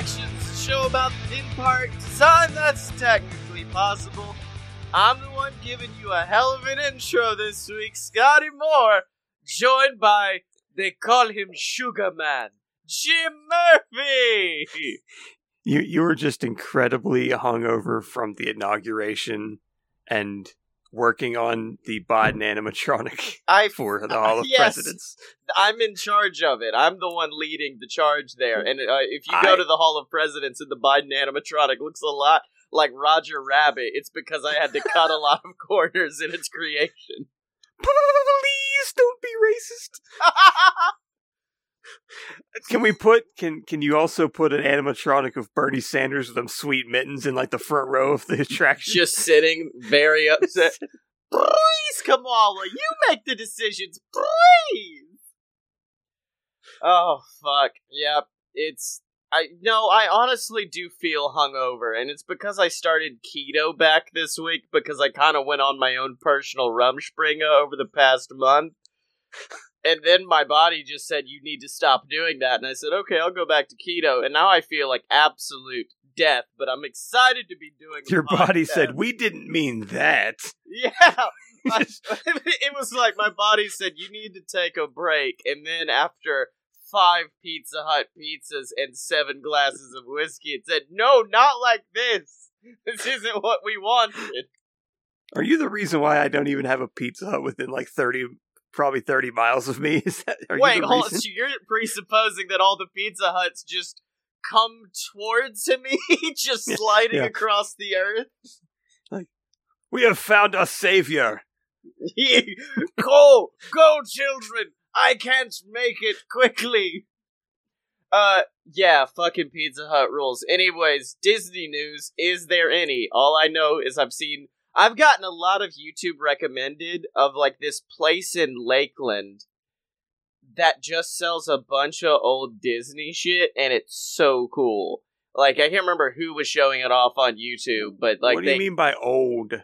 Show about the theme park design that's technically possible. I'm the one giving you a hell of an intro this week, Scotty Moore, joined by, they call him Sugar Man, Jim Murphy! You you were just incredibly hungover from the inauguration and working on the Biden animatronic I, for the Hall of yes. Presidents. I'm in charge of it. I'm the one leading the charge there. And uh, if you go I- to the Hall of Presidents and the Biden animatronic looks a lot like Roger Rabbit, it's because I had to cut a lot of corners in its creation. Please don't be racist. Can we put can can you also put an animatronic of Bernie Sanders with them sweet mittens in like the front row of the attraction? Just sitting very upset. Please, Kamala, you make the decisions, please. Oh fuck. Yep. It's I no, I honestly do feel hungover, and it's because I started keto back this week because I kind of went on my own personal rum rumspringa over the past month. And then my body just said you need to stop doing that, and I said okay, I'll go back to keto, and now I feel like absolute death. But I'm excited to be doing. Your body said we didn't mean that. Yeah. I- it was like my body said you need to take a break, and then after five Pizza Hut pizzas and seven glasses of whiskey, it said, "No, not like this. This isn't what we wanted." Are you the reason why I don't even have a Pizza Hut within like thirty, probably thirty miles of me? Is that Wait, hold on. So you're presupposing that all the Pizza Huts just come towards me, just Yeah, sliding yeah. across the earth? Like, We have found a savior. go, go, children! I can't make it quickly. Uh, yeah, fucking Pizza Hut rules. Anyways, Disney news. Is there any? All I know is I've seen. I've gotten a lot of YouTube recommended of like this place in Lakeland that just sells a bunch of old Disney shit, and it's so cool. Like I can't remember who was showing it off on YouTube, but like what do they, you mean by old?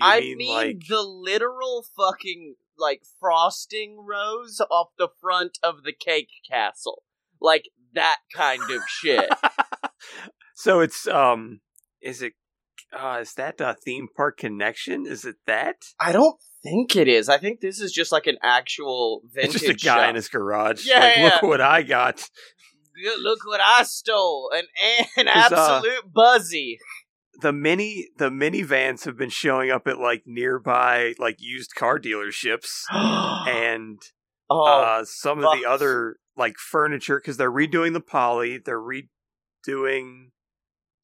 I mean, mean like the literal fucking like frosting rose off the front of the cake castle. Like that kind of shit. so it's um is it uh is that a theme park connection? Is it that? I don't think it is. I think this is just like an actual vintage It's just a guy shop. in his garage. Yeah, like, yeah. look what I got. Look what I stole. An an uh, absolute buzzy. The mini the minivans have been showing up at like nearby like used car dealerships and oh, uh some of the other like furniture because they're redoing the poly they're redoing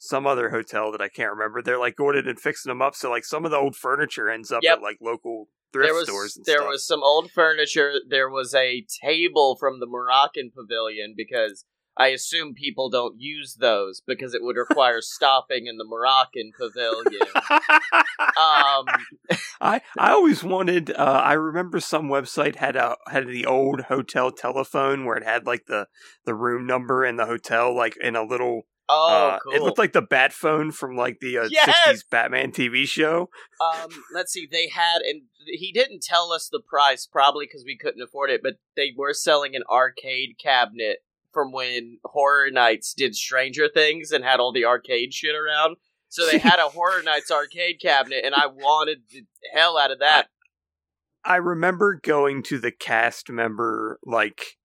some other hotel that i can't remember they're like going in and fixing them up so like some of the old furniture ends up Yep. at like local thrift there was stores and there stuff was some old furniture. There was a table from the Moroccan pavilion because I assume people don't use those because it would require stopping in the Moroccan pavilion. Um, I I always wanted. Uh, I remember some website had a had the old hotel telephone where it had like the the room number and the hotel like in a little. Oh, uh, cool. It looked like the bat phone from like the uh, Yes! 60s Batman TV show. um, let's see. They had, and he didn't tell us the price, probably because we couldn't afford it. But they were selling an arcade cabinet from when Horror Nights did Stranger Things and had all the arcade shit around. So they had a Horror Nights arcade cabinet, and I wanted the hell out of that. I remember going to the cast member like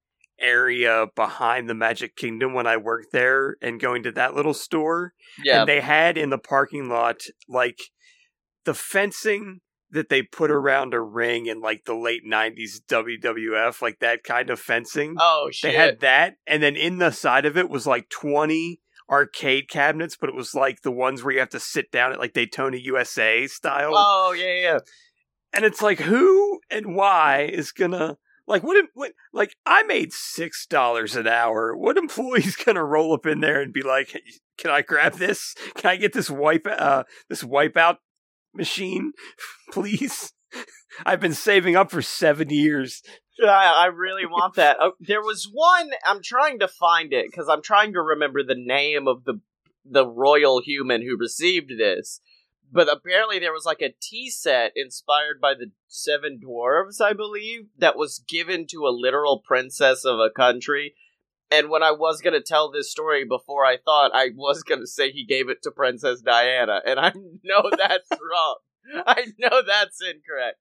area behind the Magic Kingdom when I worked there and going to that little store. Yeah, And they had in the parking lot like the fencing that they put around a ring in like the late 90s WWF, like that kind of fencing. oh shit. they had that. And then in the side of it was like 20 arcade cabinets, but it was like the ones where you have to sit down at like Daytona USA style. oh yeah, yeah. and it's like who and why is gonna like what, what like i made six dollars an hour what employee's gonna roll up in there and be like can i grab this can i get this wipe uh this wipeout machine please i've been saving up for seven years I, I really want that. Oh, there was one. I'm trying to find it because I'm trying to remember the name of the the royal human who received this. But apparently, there was like a tea set inspired by the Seven Dwarves, I believe, that was given to a literal princess of a country. And when I was gonna tell this story before I thought I was gonna say he gave it to Princess Diana, and I know that's wrong. I know that's incorrect.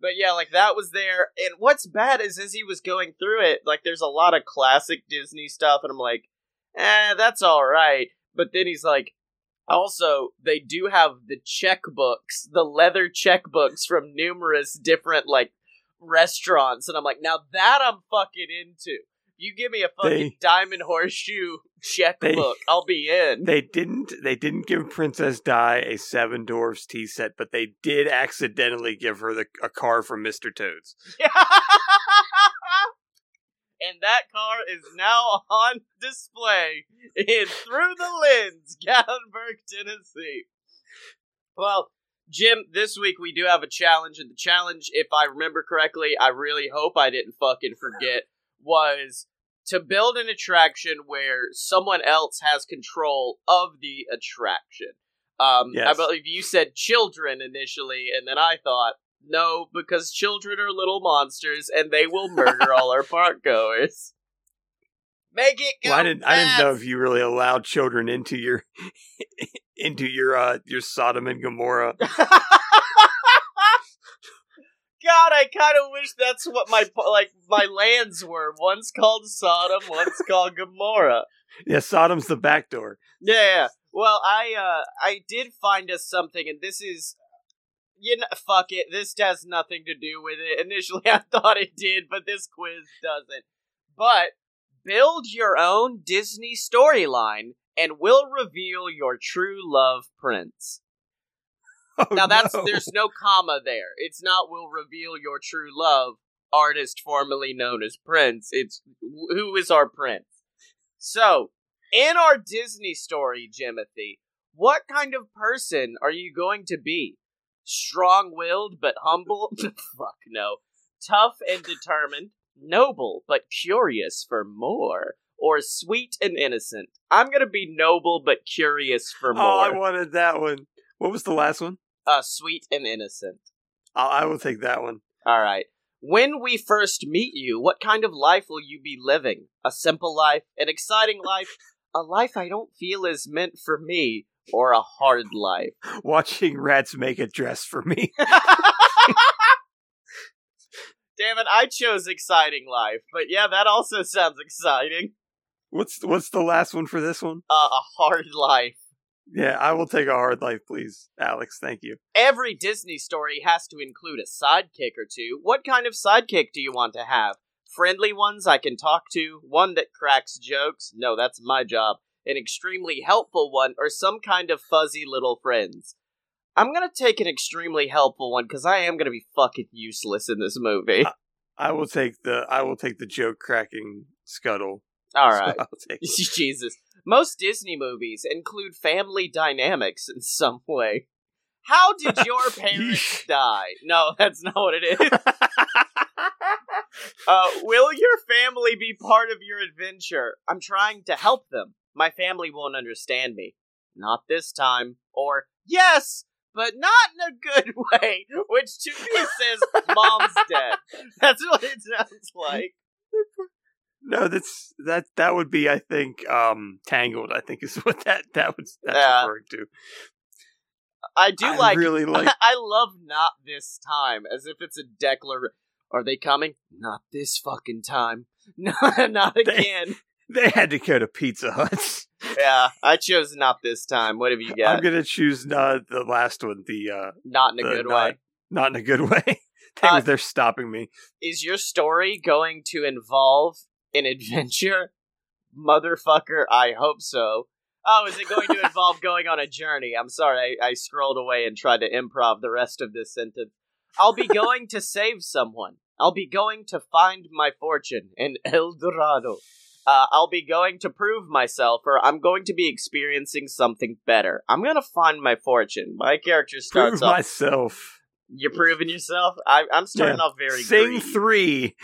But yeah, like that was there. And what's bad is as he was going through it, like there's a lot of classic Disney stuff, and I'm like, eh, that's all right. But then he's like, also, they do have the checkbooks, the leather checkbooks from numerous different like restaurants, and I'm like, now that I'm fucking into. You give me a fucking They- diamond horseshoe checkbook, I'll be in. They didn't. They didn't give Princess Di a Seven Dwarfs tea set, but they did accidentally give her the, a car from Mister Toads. and that car is now on display in Through the Lens, Gatlinburg, Tennessee. Well, Jim, this week we do have a challenge, and the challenge, if I remember correctly, I really hope I didn't fucking forget, was to build an attraction where someone else has control of the attraction. Um, I believe you said children initially, and then I thought, no, because children are little monsters and they will murder all our park goers. Make it go Well, I didn't. I didn't know if you really allowed children into your into your uh your Sodom and Gomorrah. God, I kind of wish that's what my like my lands were. One's called Sodom, one's called Gomorrah. Yeah, Sodom's the back door. Yeah, yeah. Well, I uh I did find us something, and this is you know fuck it. This has nothing to do with it. Initially, I thought it did, but this quiz doesn't. But build your own Disney storyline, and we'll reveal your true love prince. Oh, Now that's no. there's no comma there. It's not will reveal your true love, artist formerly known as Prince. It's who is our prince. So, in our Disney story, Jimothy, what kind of person are you going to be? Strong-willed but humble? Fuck no. Tough and determined, noble but curious for more, or sweet and innocent? I'm going to be noble but curious for more. Oh, I wanted that one. What was the last one? uh, sweet and innocent. I I will take that one. All right. When we first meet you, what kind of life will you be living? A simple life, an exciting life, a life I don't feel is meant for me, or a hard life? Watching rats make a dress for me. Damn it, I chose exciting life, but yeah, that also sounds exciting. What's what's the last one for this one? Uh, a hard life. Yeah, I will take a hard life, please, Alex. Thank you. Every Disney story has to include a sidekick or two. What kind of sidekick do you want to have? Friendly ones I can talk to, one that cracks jokes. No, that's my job. An extremely helpful one, or some kind of fuzzy little friends. I'm gonna take an extremely helpful one because I am gonna be fucking useless in this movie. I will take the I will take the joke cracking scuttle. All right, So. I'll take Jesus. Most Disney movies include family dynamics in some way. How did your parents die? No, that's not what it is. Uh, will your family be part of your adventure? I'm trying to help them. My family won't understand me. Not this time. Or, yes, but not in a good way. Which to me says, mom's dead. That's what it sounds like. No, that's that that would be I think um Tangled, I think is what that that was that's Yeah. referring to. I do I like really like I love not this time, as if it's a declaration. Are they coming? Not this fucking time. No, not again. They had to go to Pizza Hut. yeah, I chose not this time. What have you got? I'm gonna choose not the last one, the uh not in a good not- way. not in a good way. Uh, they're stopping me. Is your story going to involve an adventure? Motherfucker, I hope so. Oh, is it going to involve going on a journey? I'm sorry, I, I scrolled away and tried to improv the rest of this sentence. I'll be going to save someone. I'll be going to find my fortune in El Dorado. Uh, I'll be going to prove myself, or I'm going to be experiencing something better. I'm gonna find my fortune. My character starts Prove off. myself. You're proving yourself. I, I'm starting Yeah. off very Sing greedy. three.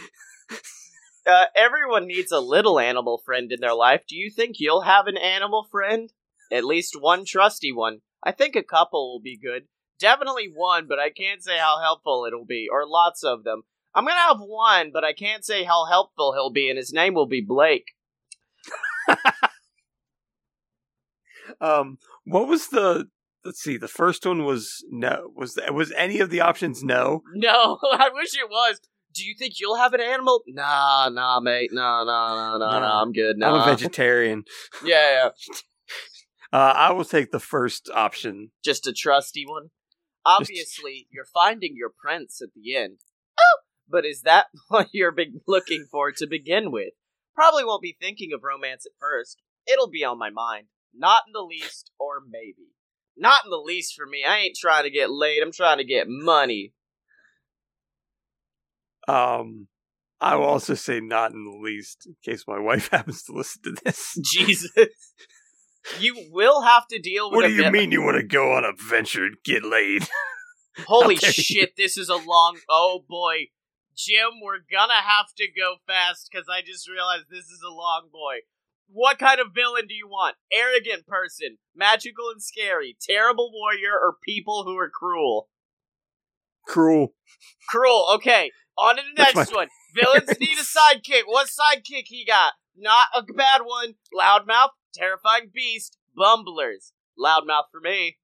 Uh, everyone needs a little animal friend in their life. Do you think you'll have an animal friend? At least one trusty one. I think a couple will be good. Definitely one, but I can't say how helpful it'll be, or lots of them. I'm gonna have one, but I can't say how helpful he'll be, and his name will be Blake. um, what was the? Let's see. The first one was no. Was was any of the options no? No, I wish it was. Do you think you'll have an animal? Nah, nah, mate. Nah, nah, nah, nah, Nah. nah. I'm good. I'm a vegetarian. Yeah, yeah. Uh, I will take the first option. Just a trusty one. Obviously, you're finding your prince at the end. Oh, but is that what you're looking for to begin with? Probably won't be thinking of romance at first. It'll be on my mind. Not in the least, or maybe. Not in the least for me. I ain't trying to get laid. I'm trying to get money. Um, I will also say not in the least, in case my wife happens to listen to this. Jesus. You will have to deal with What do you mean you want to go on a venture and get laid? Holy shit, this is a long. Oh boy. Jim, we're gonna have to go fast because I just realized this is a long boy. What kind of villain do you want? Arrogant person, magical and scary, terrible warrior, or people who are cruel? Cruel. Cruel, okay. On to the next one. Villains need a sidekick. What sidekick he got? Not a bad one. Loudmouth, terrifying beast, bumblers. Loudmouth for me.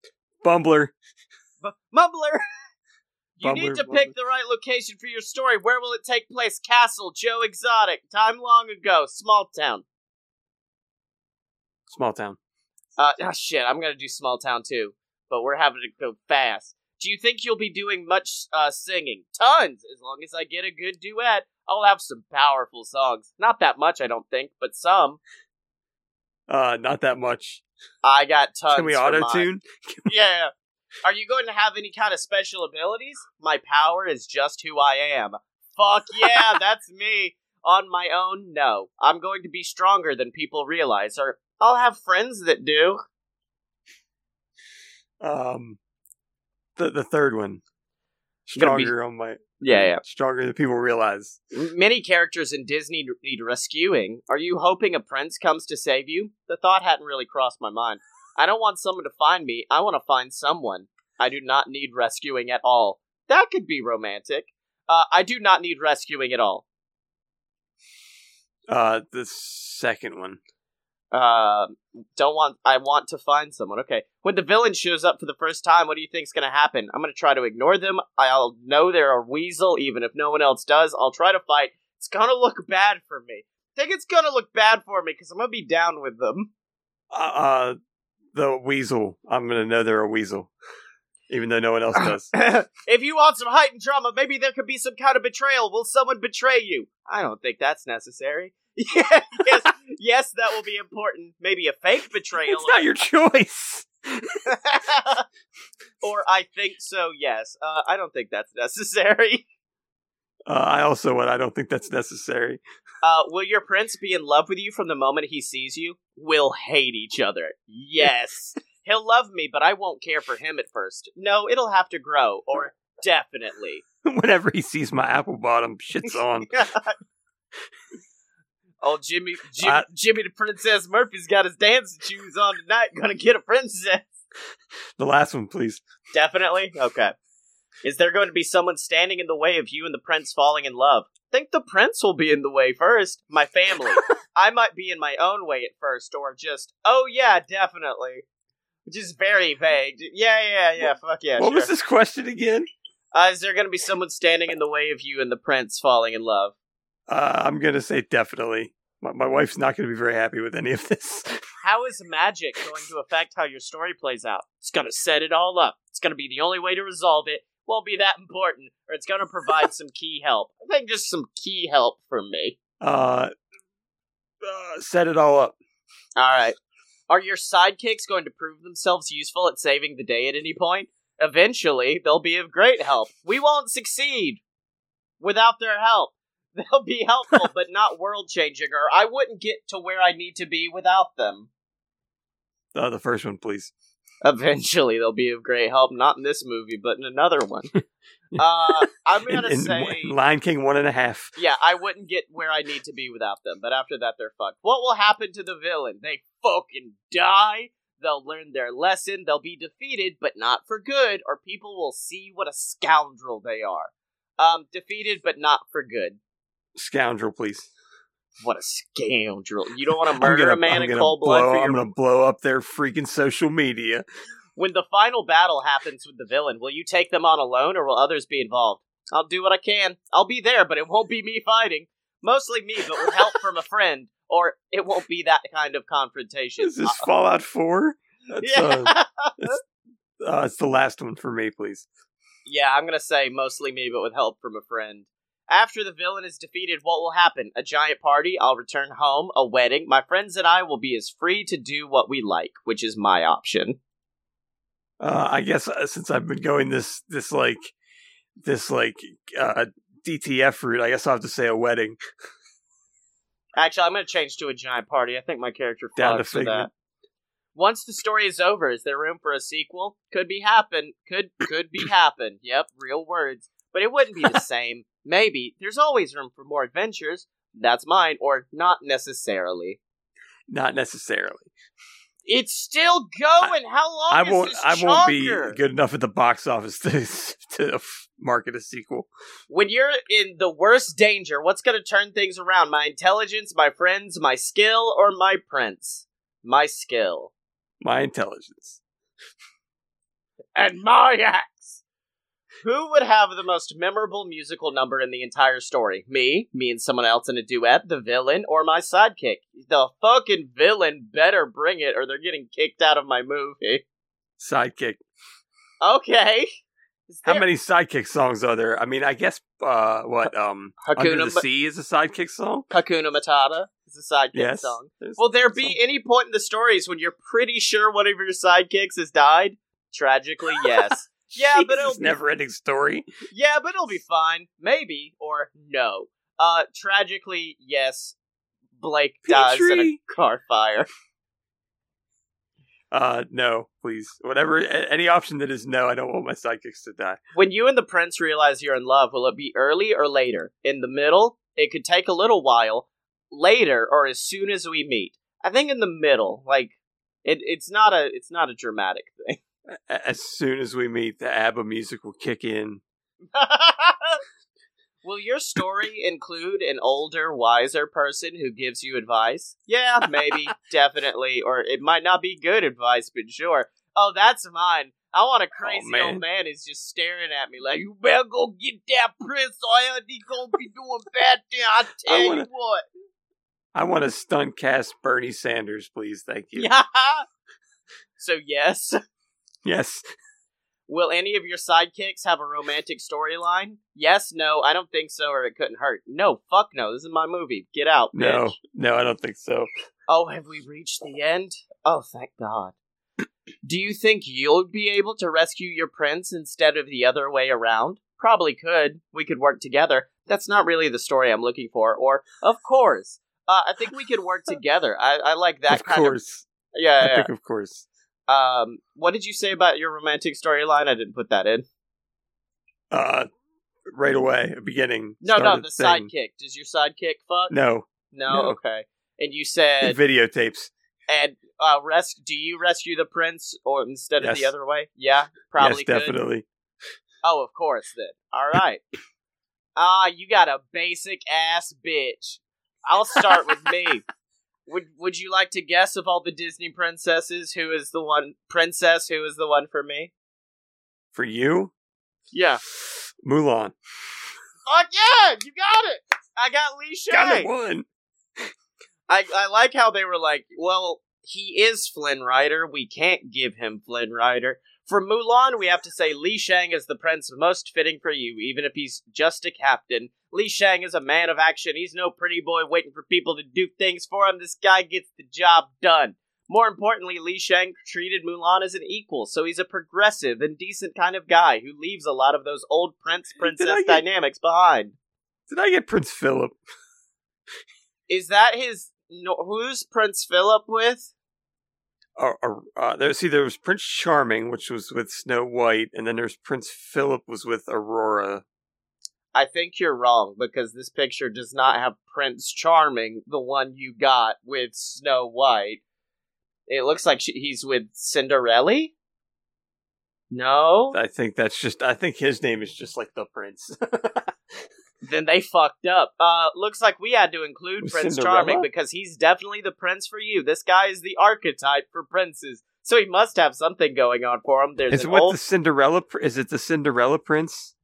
Bumbler. B- Mumbler. You need to pick the right location for your story. Where will it take place? Castle, Joe Exotic, time long ago, small town. Small town. Uh, ah, shit, I'm gonna do small town too, but we're having to go fast. Do you think you'll be doing much uh, singing? Tons, as long as I get a good duet. I'll have some powerful songs. Not that much, I don't think, but some. Uh, not that much. I got tons. Can we auto tune? Yeah. Are you going to have any kind of special abilities? My power is just who I am. Fuck yeah, that's me. On my own, no. I'm going to be stronger than people realize, or I'll have friends that do. Um, the the third one. Gonna be- Stronger on my Yeah, yeah. stronger than people realize. Many characters in Disney need rescuing. Are you hoping a prince comes to save you? The thought hadn't really crossed my mind. I don't want someone to find me. I want to find someone. I do not need rescuing at all. That could be romantic. Uh, I do not need rescuing at all. Uh, the second one. Uh, don't want. I want to find someone. Okay. When the villain shows up for the first time, what do you think's gonna happen? I'm gonna try to ignore them. I'll know they're a weasel, even if no one else does. I'll try to fight. It's gonna look bad for me. I think it's gonna look bad for me because I'm gonna be down with them. Uh, uh, the weasel. I'm gonna know they're a weasel, even though no one else does. if you want some heightened drama, maybe there could be some kind of betrayal. Will someone betray you? I don't think that's necessary. Yeah, yes, yes, that will be important. Maybe a fake betrayal. it's not your choice. or I think so. Yes. Uh, I don't think that's necessary. Uh, I also what I don't think that's necessary. Uh, will your prince be in love with you from the moment he sees you? We'll hate each other. Yes. He'll love me, but I won't care for him at first. No, it'll have to grow, or definitely. Whenever he sees my apple bottom, shits on. oh, Jimmy, Jimmy, Jimmy the Princess Murphy's got his dancing shoes on tonight. Gonna get a princess. The last one, please. Definitely? Okay. Is there going to be someone standing in the way of you and the prince falling in love? Think the prince will be in the way first. My family. I might be in my own way at first, or just, oh yeah, definitely. Which is very vague. Yeah, yeah, yeah, fuck yeah, what sure. was this question again? Uh, is there going to be someone standing in the way of you and the prince falling in love? Uh, I'm gonna say definitely. My, my wife's not gonna be very happy with any of this. How is magic going to affect how your story plays out? It's going to set it all up. It's going to be the only way to resolve it. Won't be that important, or it's going to provide some key help. I think just some key help for me. Uh, uh, set it all up. All right. Are your sidekicks going to prove themselves useful at saving the day at any point? Eventually, they'll be of great help. We won't succeed without their help. They'll be helpful, but not world changing, or I wouldn't get to where I need to be without them. Uh, the first one, please. Eventually, they'll be of great help. Not in this movie, but in another one. Uh, I'm In, gonna in say, Lion King one and a half. yeah, I wouldn't get where I need to be without them. But after that, they're fucked. What will happen to the villain? They fucking die. They'll learn their lesson. They'll be defeated, but not for good, or people will see what a scoundrel they are. Um, defeated, but not for good. Scoundrel, please. What a scoundrel! You don't want to murder gonna- a man I'm in cold blood blow- your I'm gonna blow up their freaking social media. When the final battle happens with the villain, will you take them on alone or will others be involved? I'll do what I can. I'll be there, but it won't be me fighting. Mostly me, but with help from a friend. Or it won't be that kind of confrontation. Is this Fallout Four? That's, yeah. uh, uh, it's the last one for me, please. yeah, I'm gonna say mostly me, but with help from a friend. After the villain is defeated, what will happen? A giant party, I'll return home, a wedding. My friends and I will be as free to do what we like, which is my option. Uh, I guess uh, since I've been going this this like this like uh, DTF route, I guess I'll have to say a wedding. Actually, I'm going to change to a giant party. I think my character Down to with that. Once the story is over, is there room for a sequel? Could be happen. Could could be happen. Yep, real words. But it wouldn't be the same. Maybe. There's always room for more adventures. That's mine, or not necessarily. Not necessarily. It's still going. How long I is won't. I won't be good enough at the box office to to market a sequel. When you're in the worst danger, what's going to turn things around? My intelligence, my friends, my skill, or my prince? My skill. My intelligence. and my axe. Who would have the most memorable musical number in the entire story? Me, me and someone else in a duet, the villain, or my sidekick? The fucking villain better bring it or they're getting kicked out of my movie. Sidekick. Okay. Is How many sidekick songs are there? I mean, I guess uh, what um, Under Hakuna, the Ma- Sea is a sidekick song. Hakuna Matata is a sidekick Yes. song. Will there be any point in the stories when you're pretty sure one of your sidekicks has died? Tragically, yes. Yeah, but it'll never-ending story. Yeah, but it'll be fine. Maybe or no. Uh, tragically, yes. Blake dies in a car fire. Uh, no, please. Whatever. Any option that is no, I don't want my sidekicks to die. When you and the prince realize you're in love, will it be early or later? In the middle? It could take a little while. Later or as soon as we meet. I think in the middle. Like it, it's not a it's not a dramatic thing. As soon as we meet, the ABBA music will kick in. Will your story include an older, wiser person who gives you advice? Yeah, maybe, definitely, or it might not be good advice, but sure. Oh, that's mine. I want a crazy man. old man who's just staring at me like, "You better go get that prince, or he gonna be doing bad thing." I tell you wanna- what. I want to stunt cast Bernie Sanders, please. Thank you. So yes, Yes. will any of your sidekicks have a romantic storyline? Yes, no, I don't think so, or it couldn't hurt. No, fuck no. This is my movie. Get out, No. bitch. No, I don't think so. Oh, have we reached the end? Oh, thank God. Do you think you'll be able to rescue your prince instead of the other way around? Probably could. We could work together. That's not really the story I'm looking for. Or, of course. Uh, I think we could work together. I, I like that of kind course. of. Yeah, I yeah. think of course. Um, what did you say about your romantic storyline? I didn't put that in. Uh, right away, beginning. No, no, the thing. sidekick. Does your sidekick fuck? No, No? no. Okay. And you said videotapes. And uh, res- do you rescue the prince or instead of the other way? Yeah, probably yes, could. definitely. Oh, of course then. All right. Ah, you got a basic ass bitch. I'll start with me. Would Would you like to guess of all the Disney princesses who is the one princess who is the one for me? For you, Yeah. Mulan. Fuck yeah, you got it. I got Lee Got it Shay. one. I I like how they were like, well, he is Flynn Rider. We can't give him Flynn Rider. For Mulan, we have to say Li Shang is the prince most fitting for you, even if he's just a captain. Li Shang is a man of action. He's no pretty boy waiting for people to do things for him. This guy gets the job done. More importantly, Li Shang treated Mulan as an equal, so he's a progressive and decent kind of guy who leaves a lot of those old prince princess get- dynamics behind. Did I get Prince Philip? Is that his? No, who's Prince Philip with? Or, uh, there, see, there was Prince Charming, which was with Snow White, and then there's Prince Philip was with Aurora. I think you're wrong because this picture does not have Prince Charming, the one you got with Snow White. It looks like she, he's with Cinderella. No, I think that's just. I think his name is just like the Prince. then they fucked up. Uh, looks like we had to include Prince Cinderella? Charming because he's definitely the prince for you. This guy is the archetype for princes, so he must have something going on for him. There's Is it what old. the Cinderella? pr- Is it the Cinderella prince?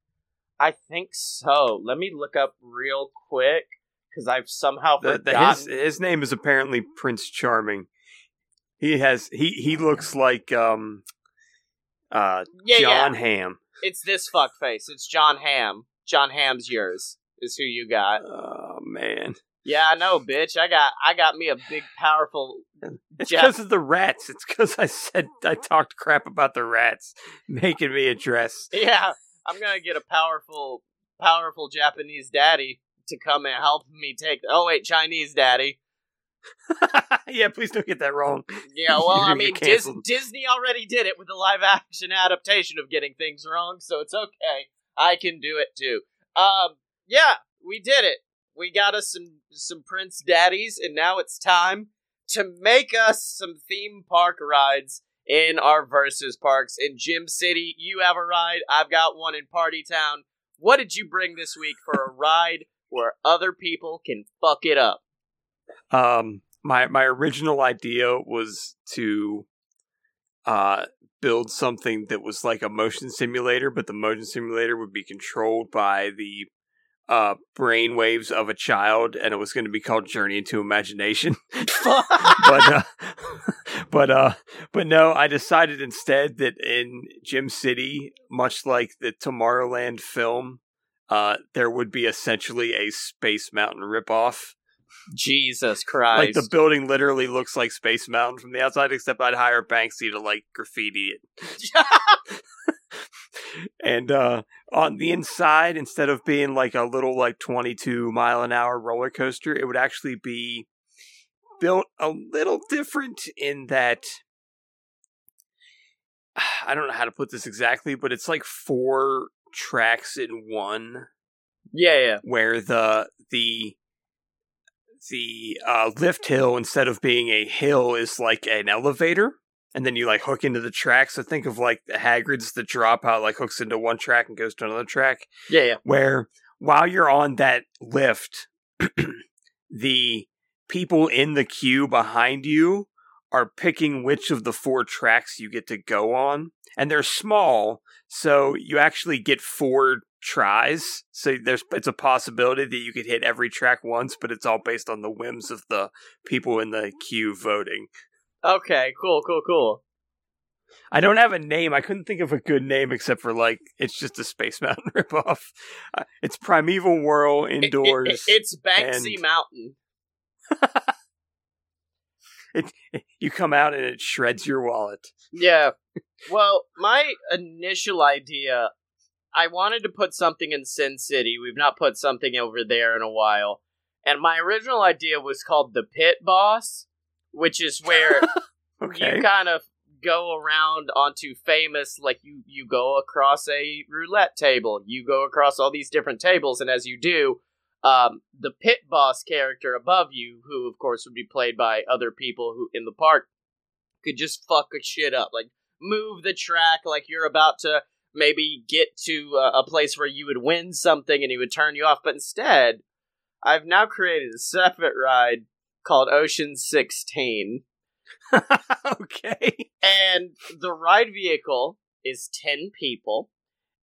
I think so. Let me look up real quick because I've somemew The, the, his forgotten. his name is apparently Prince Charming. He has he he looks like um uh yeah, John yeah. Ham. It's this fuckface. It's Jon Hamm. Jon Hamm's yours. Is who you got. Oh man, Yeah, I know, bitch. I got I got me a big, powerful. it's because of the rats. It's because I said I talked crap about the rats, making me address. Yeah, I'm gonna get a powerful, powerful Japanese daddy to come and help me take. Oh wait, Chinese daddy. yeah, please don't get that wrong. Yeah, well, I mean, Dis- Disney already did it with the live action adaptation of getting things wrong, so it's okay. I can do it too. Um, yeah, we did it. We got us some some Prince daddies, and now it's time to make us some theme park rides in our versus parks in Jim City. You have a ride. I've got one in Party Town. What did you bring this week for a ride where other people can fuck it up? Um, my my original idea was to uh build something that was like a motion simulator, but the motion simulator would be controlled by the uh brain waves of a child, and it was going to be called Journey into Imagination. but uh, but uh but no i decided instead that in jim city much like the tomorrowland film uh there would be essentially a space mountain ripoff Jesus Christ! like the building literally looks like space mountain from the outside except i'd hire banksy to like graffiti it and uh on the inside instead of being like a little like 22 mile an hour roller coaster it would actually be built a little different in that I don't know how to put this exactly, but it's like four tracks in one yeah, yeah. where the the the uh, lift hill instead of being a hill is like an elevator and then you like hook into the track so think of like the hagrid's the drop out like hooks into one track and goes to another track Yeah, yeah. where while you're on that lift, the people in the queue behind you are picking which of the four tracks you get to go on. And they're small, so you actually get four tries. So there's it's a possibility that you could hit every track once, but it's all based on the whims of the people in the queue voting. Okay, cool, cool, cool. I don't have a name. I couldn't think of a good name except for like it's just a Space Mountain ripoff. Uh, it's Primeval Whirl It- it- indoors. it- it's Banksy and- Mountain. It, you come out and it shreds your wallet. Yeah. Well, my initial idea, I wanted to put something in Sin City. We've not put something over there in a while. And my original idea was called the Pit Boss, which is where Okay. you kind of go around onto famous like you you go across a roulette table you go across all these different tables and as you do um, the pit boss character above you who of course would be played by other people who in the park could just fuck a shit up like move the track like you're about to maybe get to uh, a place where you would win something and he would turn you off. But instead i've now created a separate ride called ocean 16 okay. and the ride vehicle is 10 people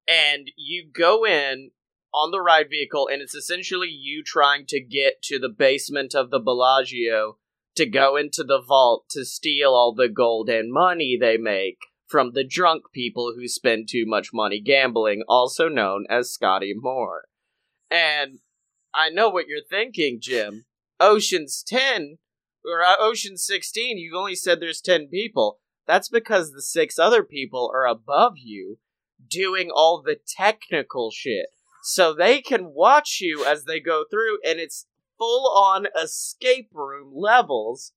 and you go in on the ride vehicle and it's essentially you trying to get to the basement of the Bellagio to go into the vault to steal all the gold and money they make from the drunk people who spend too much money gambling also known as Scotty Moore. And I know what you're thinking, Jim. Ocean's 10 or uh, Ocean 16, you've only said there's 10 people. That's because the six other people are above you doing all the technical shit. So they can watch you as they go through, and it's full on escape room levels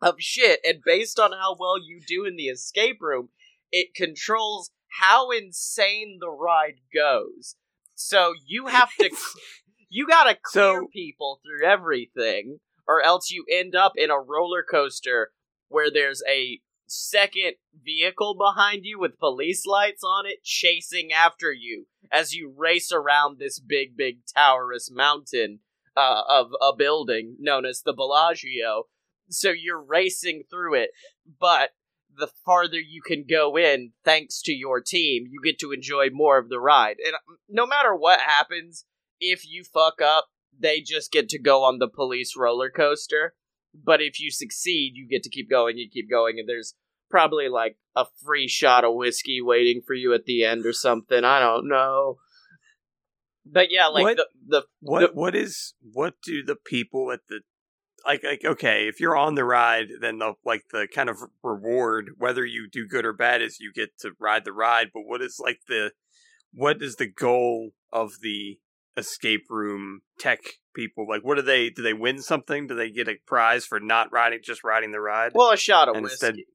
of shit. And based on how well you do in the escape room, it controls how insane the ride goes. So you have to. You gotta clear So- people through everything, or else you end up in a roller coaster where there's a second vehicle behind you with police lights on it chasing after you as you race around this big, big towerous mountain uh, of a building known as the Bellagio. So you're racing through it, but the farther you can go in, thanks to your team, you get to enjoy more of the ride. And um, no matter what happens, if you fuck up, they just get to go on the police roller coaster. But if you succeed, you get to keep going and keep going, and there's probably like a free shot of whiskey waiting for you at the end or something. I don't know. But yeah, like What- the the What the- what is what do the people at the like like okay, if you're on the ride, then the like the kind of reward, whether you do good or bad, is you get to ride the ride. But what is like the what is the goal of the escape room tech people? Like, what do they do? They win something? Do they get a prize for not riding, just riding the ride? well, a shot of And whiskey.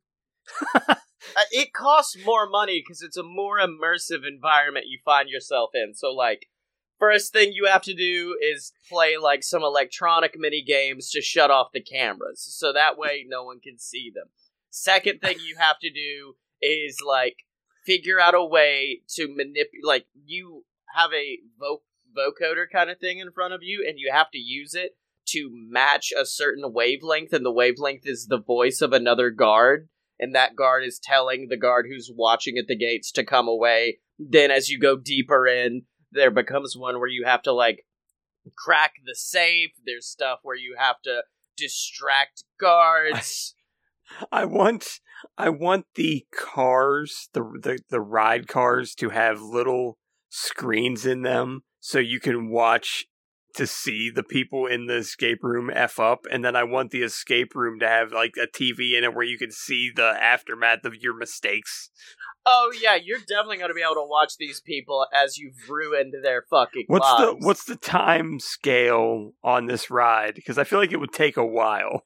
Uh, it costs more money because it's a more immersive environment you find yourself in. So, like, first thing you have to do is play like some electronic mini games to shut off the cameras, so that way no one can see them. Second thing you have to do is like figure out a way to manipulate. Like, you have a vo- vocoder kind of thing in front of you, and you have to use it to match a certain wavelength, and the wavelength is the voice of another guard and that guard is telling the guard who's watching at the gates to come away. Then, as you go deeper in, there becomes one where you have to like crack the safe. There's stuff where you have to distract guards. I want I want the cars, the the the ride cars to have little screens in them so you can watch to see the people in the escape room f up and then I want the escape room to have like a TV in it where you can see the aftermath of your mistakes. oh yeah, you're definitely going to be able to watch these people as you've ruined their fucking What's lives. the what's the time scale on this ride because I feel like it would take a while.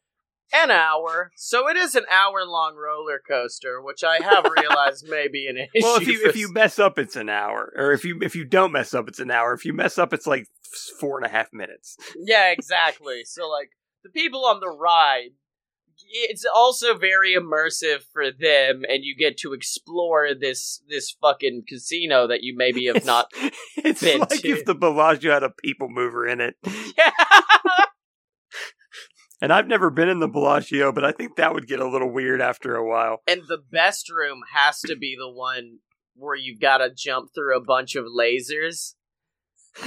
An hour? So it is an hour long roller coaster, which I have realized may be an issue. Well, if you for if you mess up, it's an hour, or if you if you don't mess up, it's an hour. If you mess up, it's like four and a half minutes. Yeah, exactly. So like the people on the ride it's also very immersive for them and you get to explore this this fucking casino that you maybe have not It's been like to. if the Bellagio had a people mover in it, Yeah. And I've never been in the Bellagio, but I think that would get a little weird after a while. and the best room has to be the one where you've got to jump through a bunch of lasers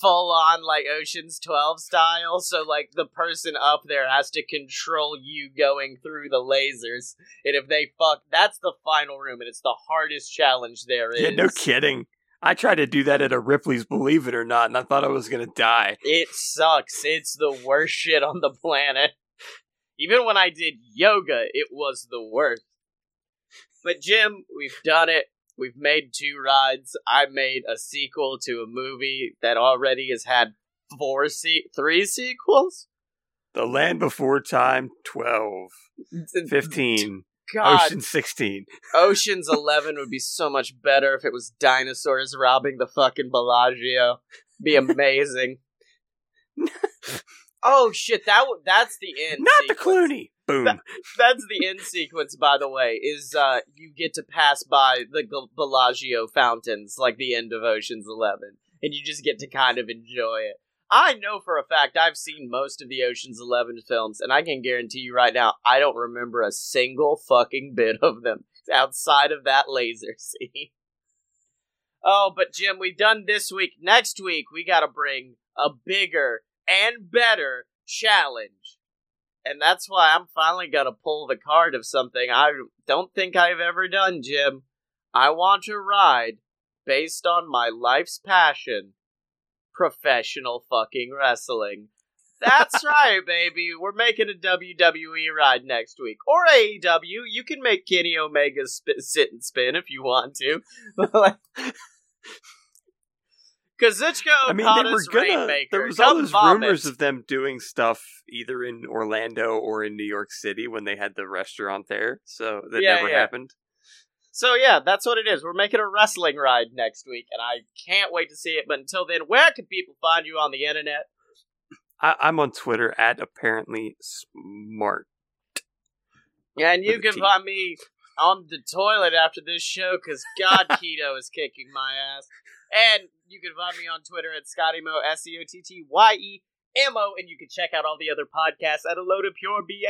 full on like Ocean's 12 style. So like the person up there has to control you going through the lasers. And if they fuck, that's the final room, and it's the hardest challenge there is. yeah, no kidding. I tried to do that at a Ripley's Believe It or Not, and I thought I was gonna die. It sucks. It's the worst shit on the planet. Even when I did yoga, it was the worst. But Jim, we've done it. We've made two rides. I made a sequel to a movie that already has had four se- three sequels. The Land Before Time, 12, 15, God, Ocean 16. Ocean's Eleven would be so much better if it was dinosaurs robbing the fucking Bellagio. Be amazing. oh shit! That w- that's the end. Not the. Clooney. Boom. That- That's the end sequence, by the way. Is uh, you get to pass by the Bellagio fountains, like the end of Ocean's Eleven, and you just get to kind of enjoy it. I know for a fact I've seen most of the Ocean's Eleven films, and I can guarantee you right now, I don't remember a single fucking bit of them outside of that laser scene. Oh, but Jim, we've done this week. Next week, we gotta bring a bigger and better challenge. And that's why I'm finally gonna pull the card of something I don't think I've ever done, Jim. I want to ride based on my life's passion professional fucking wrestling. That's right, baby. We're making a WWE ride next week. Or AEW. You can make Kenny Omega sp- sit and spin if you want to. Kazuchika I mean, they were gonna. Rainmaker. There was all those vomit. rumors of them doing stuff either in Orlando or in New York City when they had the restaurant there. So that Yeah, never yeah. happened. So yeah, that's what it is. We're making a wrestling ride next week, and I can't wait to see it. But until then, where can people find you on the internet? I, I'm on Twitter at apparently smart. And you can find me on the toilet after this show because God keto is kicking my ass. And you can find me on Twitter at ScottyMo, S E O T T Y E M O, and you can check out all the other podcasts at a load of purebs.com,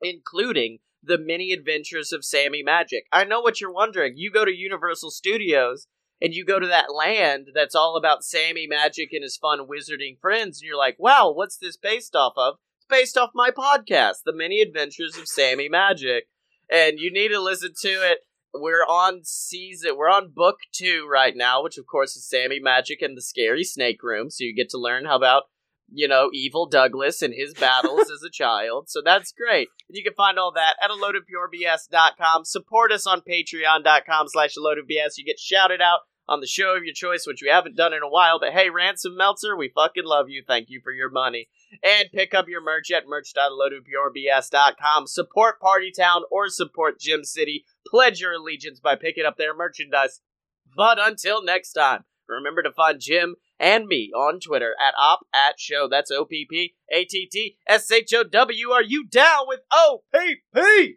including the mini adventures of Sammy Magic. I know what you're wondering. You go to Universal Studios and you go to that land that's all about Sammy Magic and his fun wizarding friends, and you're like, wow, what's this based off of? It's based off my podcast, The Many Adventures of Sammy Magic. And you need to listen to it. We're on season, we're on book two right now, which of course is Sammy Magic and the Scary Snake Room. So you get to learn how about, you know, evil Douglas and his battles as a child. So that's great. And you can find all that at a load of purebs.com. Support us on patreon.com slash a load of BS. You get shouted out on the show of your choice, which we haven't done in a while. But hey, Ransom Meltzer, we fucking love you. Thank you for your money. And pick up your merch at merch.loadofpurebs.com. Support Party Town or support Jim City. Pledge your allegiance by picking up their merchandise. But until next time, remember to find Jim and me on Twitter at op at show. That's O P P A T T S H O W. Are you down with O P P?